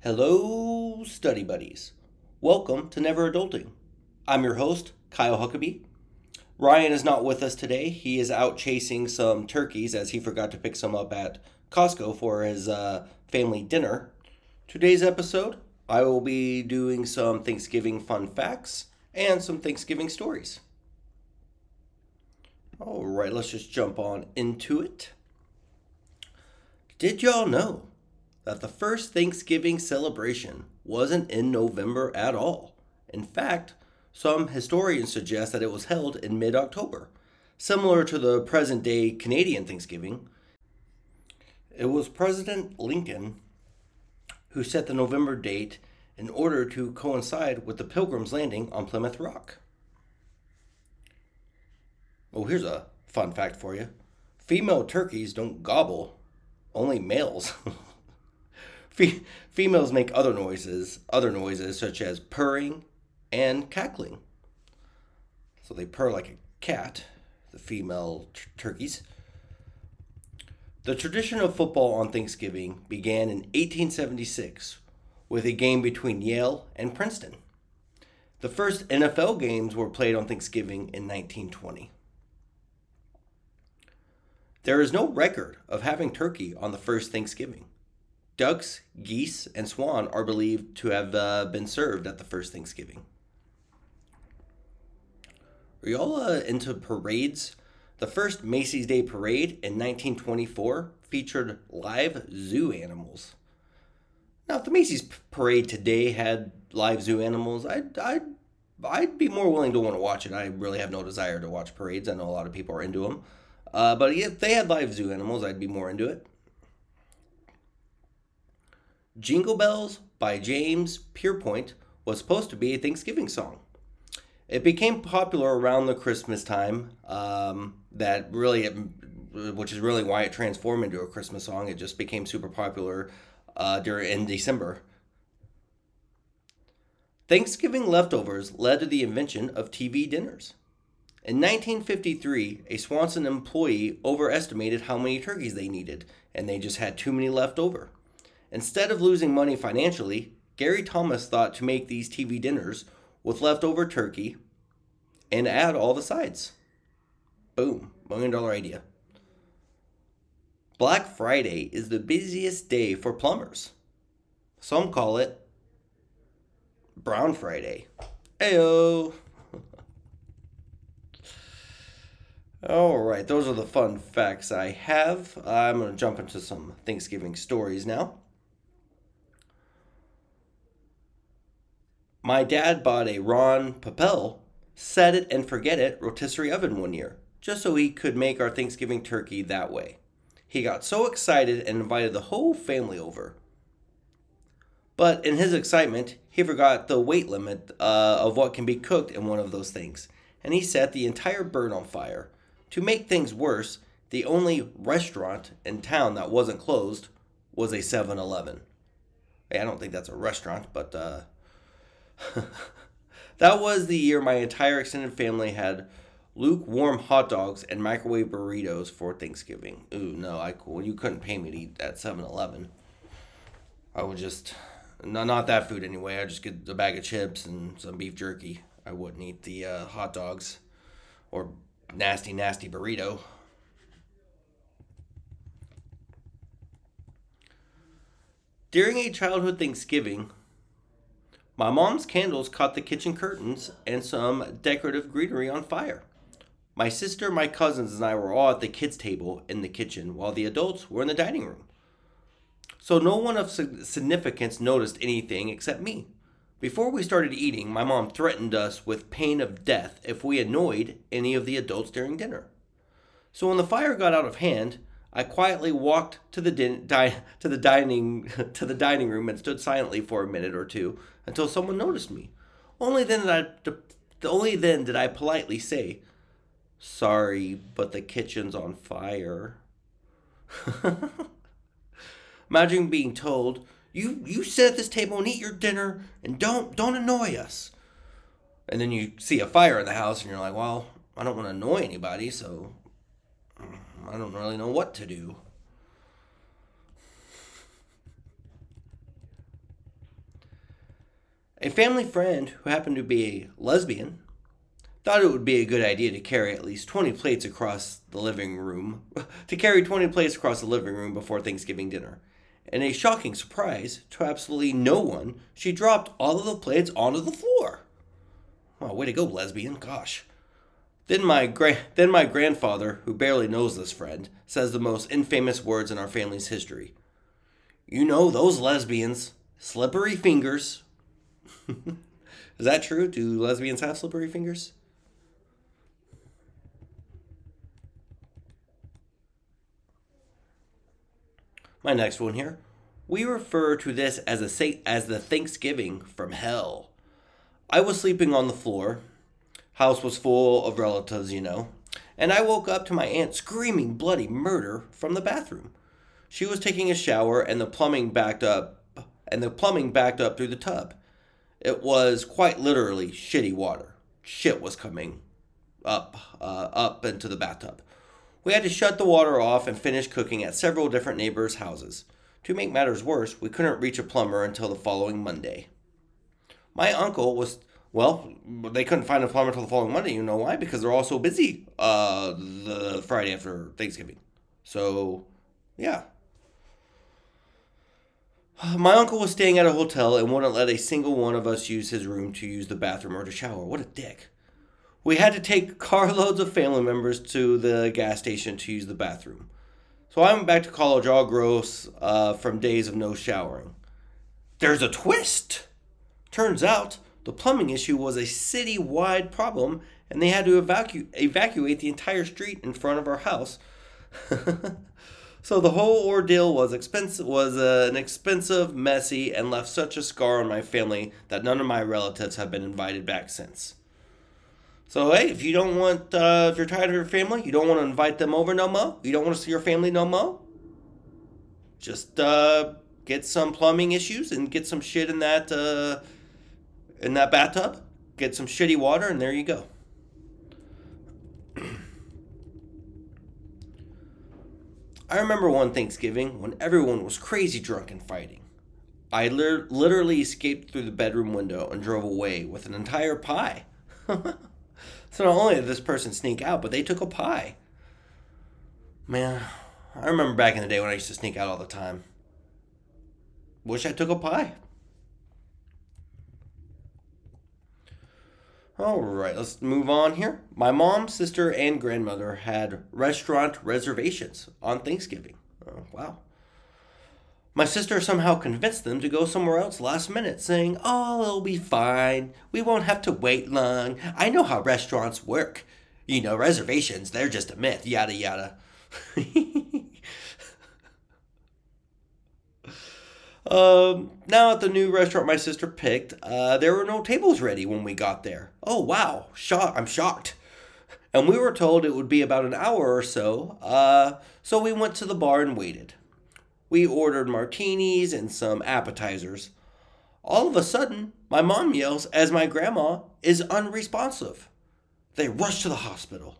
Hello, study buddies. Welcome to Never Adulting. I'm your host, Kyle Huckabee. Ryan is not with us today. He is out chasing some turkeys as he forgot to pick some up at Costco for his uh, family dinner. Today's episode, I will be doing some Thanksgiving fun facts and some Thanksgiving stories. All right, let's just jump on into it. Did y'all know that the first Thanksgiving celebration wasn't in November at all? In fact, some historians suggest that it was held in mid October, similar to the present day Canadian Thanksgiving. It was President Lincoln who set the November date in order to coincide with the Pilgrims' landing on Plymouth Rock. Oh, here's a fun fact for you female turkeys don't gobble, only males. females make other noises, other noises such as purring and cackling. So they purr like a cat, the female t- turkeys. The tradition of football on Thanksgiving began in 1876 with a game between Yale and Princeton. The first NFL games were played on Thanksgiving in 1920. There is no record of having turkey on the first Thanksgiving. Ducks, geese, and swan are believed to have uh, been served at the first Thanksgiving. Are y'all uh, into parades? The first Macy's Day Parade in 1924 featured live zoo animals. Now, if the Macy's Parade today had live zoo animals, I'd, I'd, I'd be more willing to want to watch it. I really have no desire to watch parades. I know a lot of people are into them. Uh, but if they had live zoo animals, I'd be more into it. Jingle Bells by James Pierpont was supposed to be a Thanksgiving song. It became popular around the Christmas time. Um, that really, which is really why it transformed into a Christmas song. It just became super popular uh, during in December. Thanksgiving leftovers led to the invention of TV dinners. In 1953, a Swanson employee overestimated how many turkeys they needed, and they just had too many left over. Instead of losing money financially, Gary Thomas thought to make these TV dinners with leftover turkey and add all the sides. Boom, million dollar idea. Black Friday is the busiest day for plumbers. Some call it Brown Friday. Ayo. All right, those are the fun facts I have. I'm going to jump into some Thanksgiving stories now. My dad bought a Ron Popeil set it and forget it rotisserie oven one year, just so he could make our Thanksgiving turkey that way. He got so excited and invited the whole family over. But in his excitement, he forgot the weight limit uh, of what can be cooked in one of those things, and he set the entire bird on fire to make things worse, the only restaurant in town that wasn't closed was a 7 Eleven. I don't think that's a restaurant, but uh, that was the year my entire extended family had lukewarm hot dogs and microwave burritos for Thanksgiving. Ooh, no, I well, you couldn't pay me to eat at 7 Eleven. I would just, no, not that food anyway. I'd just get a bag of chips and some beef jerky. I wouldn't eat the uh, hot dogs or nasty, nasty burrito. During a childhood Thanksgiving, my mom's candles caught the kitchen curtains and some decorative greenery on fire. My sister, my cousins, and I were all at the kids' table in the kitchen while the adults were in the dining room. So no one of significance noticed anything except me. Before we started eating, my mom threatened us with pain of death if we annoyed any of the adults during dinner. So when the fire got out of hand, I quietly walked to the din- di- to the dining to the dining room and stood silently for a minute or two until someone noticed me. Only then did I only then did I politely say, "Sorry, but the kitchen's on fire." Imagine being told You you sit at this table and eat your dinner and don't don't annoy us. And then you see a fire in the house and you're like, well, I don't want to annoy anybody, so I don't really know what to do. A family friend who happened to be a lesbian thought it would be a good idea to carry at least 20 plates across the living room, to carry 20 plates across the living room before Thanksgiving dinner. In a shocking surprise to absolutely no one, she dropped all of the plates onto the floor. Well, way to go, lesbian. Gosh. Then my gra- then my grandfather, who barely knows this friend, says the most infamous words in our family's history. You know those lesbians, slippery fingers. Is that true? Do lesbians have slippery fingers? My next one here. We refer to this as a as the Thanksgiving from hell. I was sleeping on the floor. House was full of relatives, you know. And I woke up to my aunt screaming bloody murder from the bathroom. She was taking a shower and the plumbing backed up and the plumbing backed up through the tub. It was quite literally shitty water. Shit was coming up uh, up into the bathtub. We had to shut the water off and finish cooking at several different neighbors' houses. To make matters worse, we couldn't reach a plumber until the following Monday. My uncle was, well, they couldn't find a plumber until the following Monday. You know why? Because they're all so busy uh, the Friday after Thanksgiving. So, yeah. My uncle was staying at a hotel and wouldn't let a single one of us use his room to use the bathroom or to shower. What a dick we had to take carloads of family members to the gas station to use the bathroom. So I went back to college all gross uh, from days of no showering. There's a twist! Turns out the plumbing issue was a city wide problem and they had to evacu- evacuate the entire street in front of our house. so the whole ordeal was expensive was uh, an expensive, messy, and left such a scar on my family that none of my relatives have been invited back since. So hey, if you don't want, uh, if you're tired of your family, you don't want to invite them over no more. You don't want to see your family no more. Just uh, get some plumbing issues and get some shit in that uh, in that bathtub. Get some shitty water, and there you go. I remember one Thanksgiving when everyone was crazy drunk and fighting. I literally escaped through the bedroom window and drove away with an entire pie. So not only did this person sneak out, but they took a pie. Man, I remember back in the day when I used to sneak out all the time. Wish I took a pie. All right, let's move on here. My mom, sister, and grandmother had restaurant reservations on Thanksgiving. Oh, wow. My sister somehow convinced them to go somewhere else last minute, saying, Oh, it'll be fine. We won't have to wait long. I know how restaurants work. You know, reservations, they're just a myth, yada yada. um, now at the new restaurant my sister picked, uh, there were no tables ready when we got there. Oh, wow. Shock, I'm shocked. And we were told it would be about an hour or so, uh, so we went to the bar and waited. We ordered martinis and some appetizers. All of a sudden, my mom yells as my grandma is unresponsive. They rush to the hospital.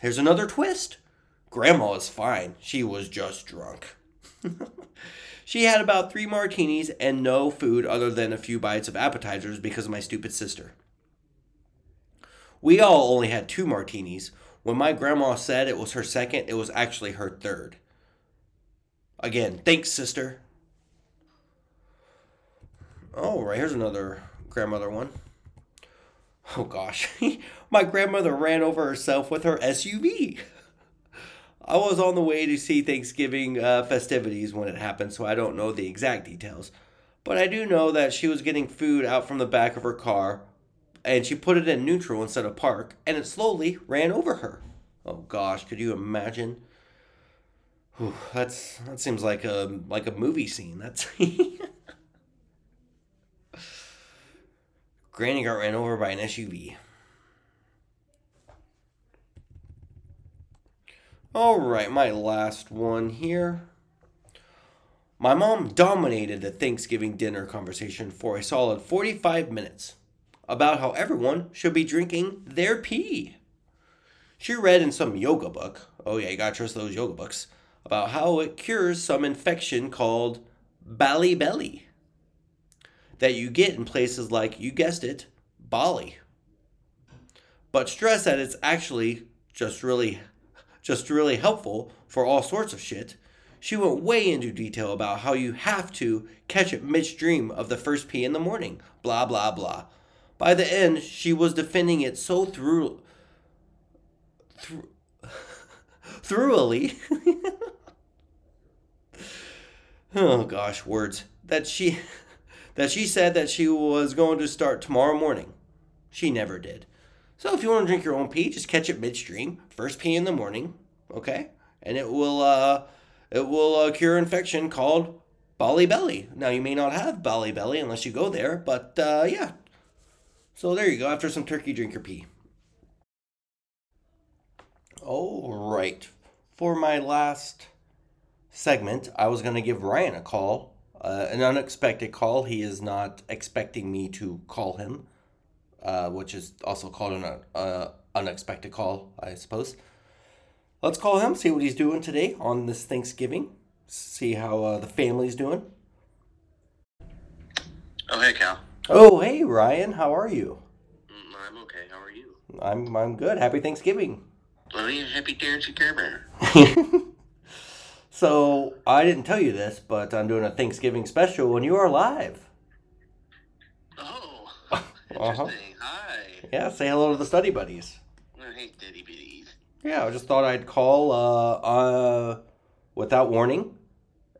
Here's another twist. Grandma is fine. She was just drunk. she had about three martinis and no food other than a few bites of appetizers because of my stupid sister. We all only had two martinis. When my grandma said it was her second, it was actually her third. Again, thanks, sister. Oh, right, here's another grandmother one. Oh gosh, my grandmother ran over herself with her SUV. I was on the way to see Thanksgiving uh, festivities when it happened, so I don't know the exact details. But I do know that she was getting food out from the back of her car, and she put it in neutral instead of park, and it slowly ran over her. Oh gosh, could you imagine? Whew, that's that seems like a like a movie scene. That's Granny got ran over by an SUV. All right, my last one here. My mom dominated the Thanksgiving dinner conversation for a solid 45 minutes about how everyone should be drinking their pee. She read in some yoga book, oh yeah, you gotta trust those yoga books, about how it cures some infection called Bali belly that you get in places like, you guessed it, Bali. But stress that it's actually just really just really helpful for all sorts of shit. She went way into detail about how you have to catch it midstream of the first pee in the morning. Blah blah blah. By the end, she was defending it so through through thoroughly. oh gosh, words. That she that she said that she was going to start tomorrow morning. She never did. So if you want to drink your own pee, just catch it midstream, first pee in the morning, okay? And it will uh it will uh, cure infection called Bali belly. Now you may not have Bali belly unless you go there, but uh, yeah. So there you go. After some turkey, drink your pee. All right. For my last segment, I was going to give Ryan a call, uh, an unexpected call. He is not expecting me to call him, uh, which is also called an uh, unexpected call, I suppose. Let's call him, see what he's doing today on this Thanksgiving, see how uh, the family's doing. Oh, hey, Cal. Oh, hey, Ryan, how are you? Mm, I'm okay. How are you? I'm, I'm good. Happy Thanksgiving. Oh, yeah, happy Terrence Care Bear. so, I didn't tell you this, but I'm doing a Thanksgiving special and you are live. Oh, Uh-huh. Hi. Yeah, say hello to the study buddies. Oh, hey. Yeah, I just thought I'd call uh, uh, without warning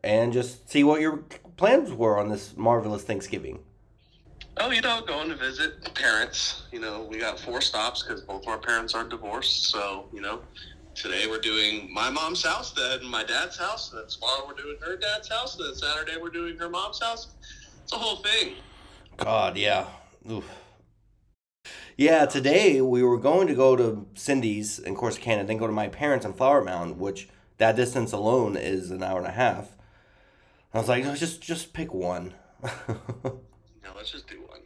and just see what your plans were on this marvelous Thanksgiving. Oh, you know, going to visit parents. You know, we got four stops because both our parents are divorced. So, you know, today we're doing my mom's house, then my dad's house, then tomorrow we're doing her dad's house, then Saturday we're doing her mom's house. It's a whole thing. God, yeah. Oof. Yeah, today we were going to go to Cindy's in Corsicana, then go to my parents in Flower Mound, which that distance alone is an hour and a half. I was like, no, just just pick one. Now let's just do one.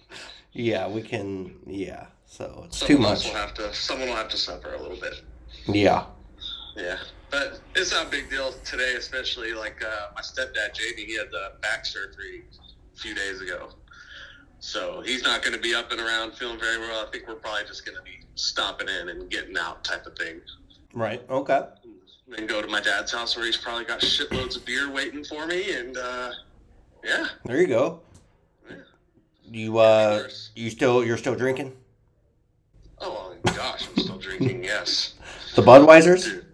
yeah, we can. Yeah, so it's too Someone else much. Will have to, someone will have to suffer a little bit. Yeah. Yeah, but it's not a big deal today, especially like uh, my stepdad Jamie. He had the back surgery a few days ago, so he's not going to be up and around feeling very well. I think we're probably just going to be stopping in and getting out type of thing. Right. Okay. Then go to my dad's house where he's probably got shitloads of beer waiting for me, and uh, yeah, There you go. Yeah. You uh, you still you're still drinking oh my gosh, I'm still drinking. Yes, the Budweisers? Dude.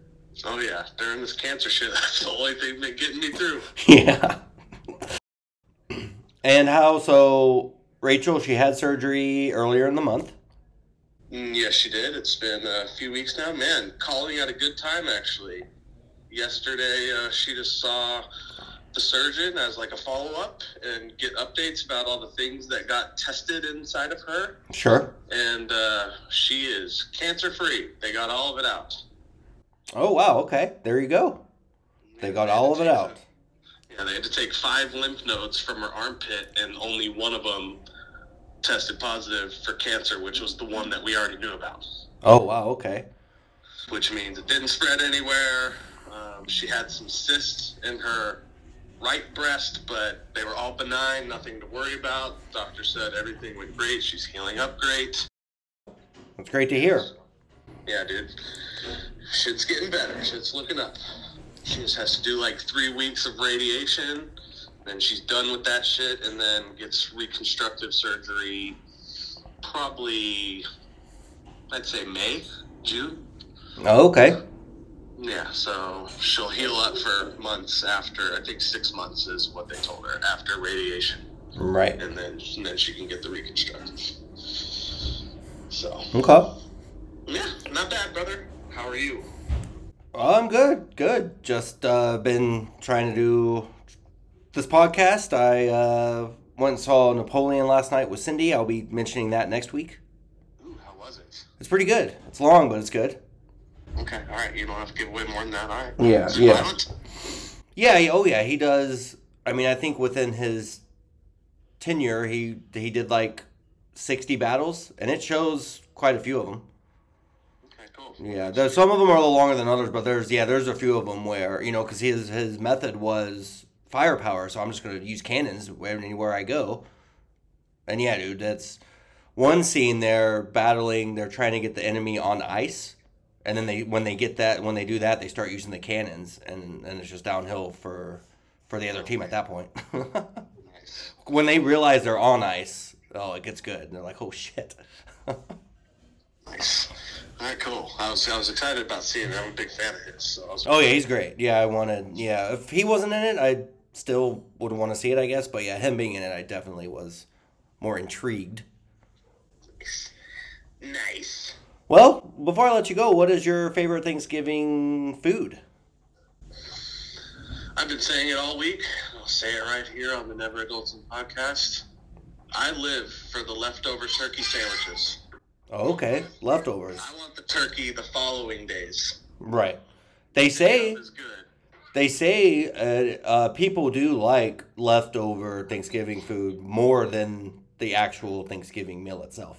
Oh yeah, during this cancer shit, that's the only thing been getting me through. Yeah. And how so? Rachel, she had surgery earlier in the month. Mm, Yes, she did. It's been a few weeks now. Man, calling at a good time, actually. Yesterday, uh, she just saw the surgeon as like a follow up and get updates about all the things that got tested inside of her. Sure. And uh, she is cancer free. They got all of it out. Oh wow. Okay. There you go. They got all of it out. The- yeah, they had to take five lymph nodes from her armpit, and only one of them tested positive for cancer, which was the one that we already knew about. Oh wow. Okay. which means it didn't spread anywhere. Um, she had some cysts in her right breast, but they were all benign, nothing to worry about. Doctor said everything went great. She's healing up great. That's great to hear. Yeah, dude. Shit's getting better. Shit's looking up. She just has to do like three weeks of radiation. Then she's done with that shit, and then gets reconstructive surgery. Probably, I'd say May, June. Oh, okay. Yeah, so she'll heal up for months after. I think six months is what they told her after radiation, Right. and then and then she can get the reconstructive. So Okay. yeah, not bad, brother. How are you? Oh, I'm good. Good. Just uh, been trying to do this podcast. I uh, went and saw Napoleon last night with Cindy. I'll be mentioning that next week. Ooh, how was it? It's pretty good. It's long, but it's good. Okay, all right. You don't have to give away more than that. All right. Yeah, it yeah. violent? Yeah. he- Oh, yeah. He does. I mean, I think within his tenure, he he did like sixty battles, and it shows quite a few of them. Yeah, there's some of them are a little longer than others, but there's yeah, there's a few of them where you know because his his method was firepower, so I'm just gonna use cannons anywhere I go. And yeah, dude, that's one scene. They're battling. They're trying to get the enemy on ice, and then they when they get that when they do that, they start using the cannons, and and it's just downhill for for the other team at that point. Nice. when they realize they're on ice, oh, it gets good. And they're like, oh shit. Nice. All right, cool. I was I was excited about seeing it. I'm a big fan of his. So I was, Oh yeah, he's great. Yeah, I wanted. Yeah, if he wasn't in it, I still would want to see it, I guess. But yeah, him being in it, I definitely was more intrigued. nice. Well, before I let you go, what is your favorite Thanksgiving food? I've been saying it all week. I'll say it right here on the Never Adulting podcast. I live for the leftover turkey sandwiches. Oh, okay, leftovers. I want the turkey the following days. Right. They say they say uh, uh, people do like leftover Thanksgiving food more than the actual Thanksgiving meal itself.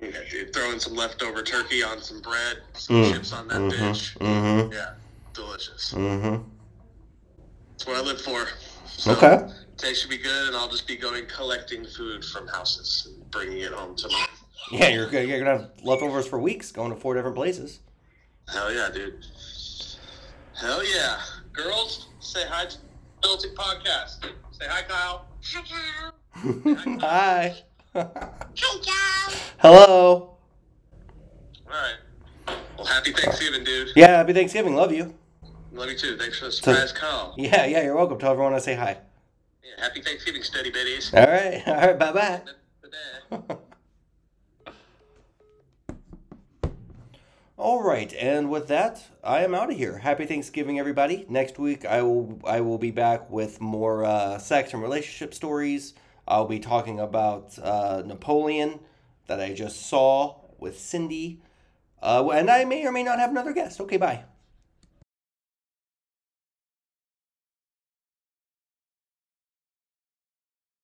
Yeah, dude, throwing some leftover turkey on some bread, some Mm, chips on that Mm-hmm. bitch. Mm-hmm. Yeah, delicious. Mm-hmm. That's what I live for. So, Okay. Today should be good, and I'll just be going collecting food from houses and bringing it home to my. Yeah, you're good. You're gonna have leftovers for weeks, going to four different places. Hell yeah, dude. Hell yeah. Girls, say hi to the Podcast. Say hi, Kyle. Hi, Kyle. Hi. Hi, Kyle. Hello. All right. Well, happy Thanksgiving, dude. Yeah, happy Thanksgiving. Love you. Love you too. Thanks for the surprise call. Yeah, yeah, you're welcome. Tell everyone I say hi. Yeah, happy Thanksgiving, steady bitties. All right. All right. Bye bye. All right, and with that, I am out of here. Happy Thanksgiving, everybody. Next week, I will I will be back with more uh, sex and relationship stories. I'll be talking about uh, Napoleon that I just saw with Cindy, uh, and I may or may not have another guest. Okay, bye.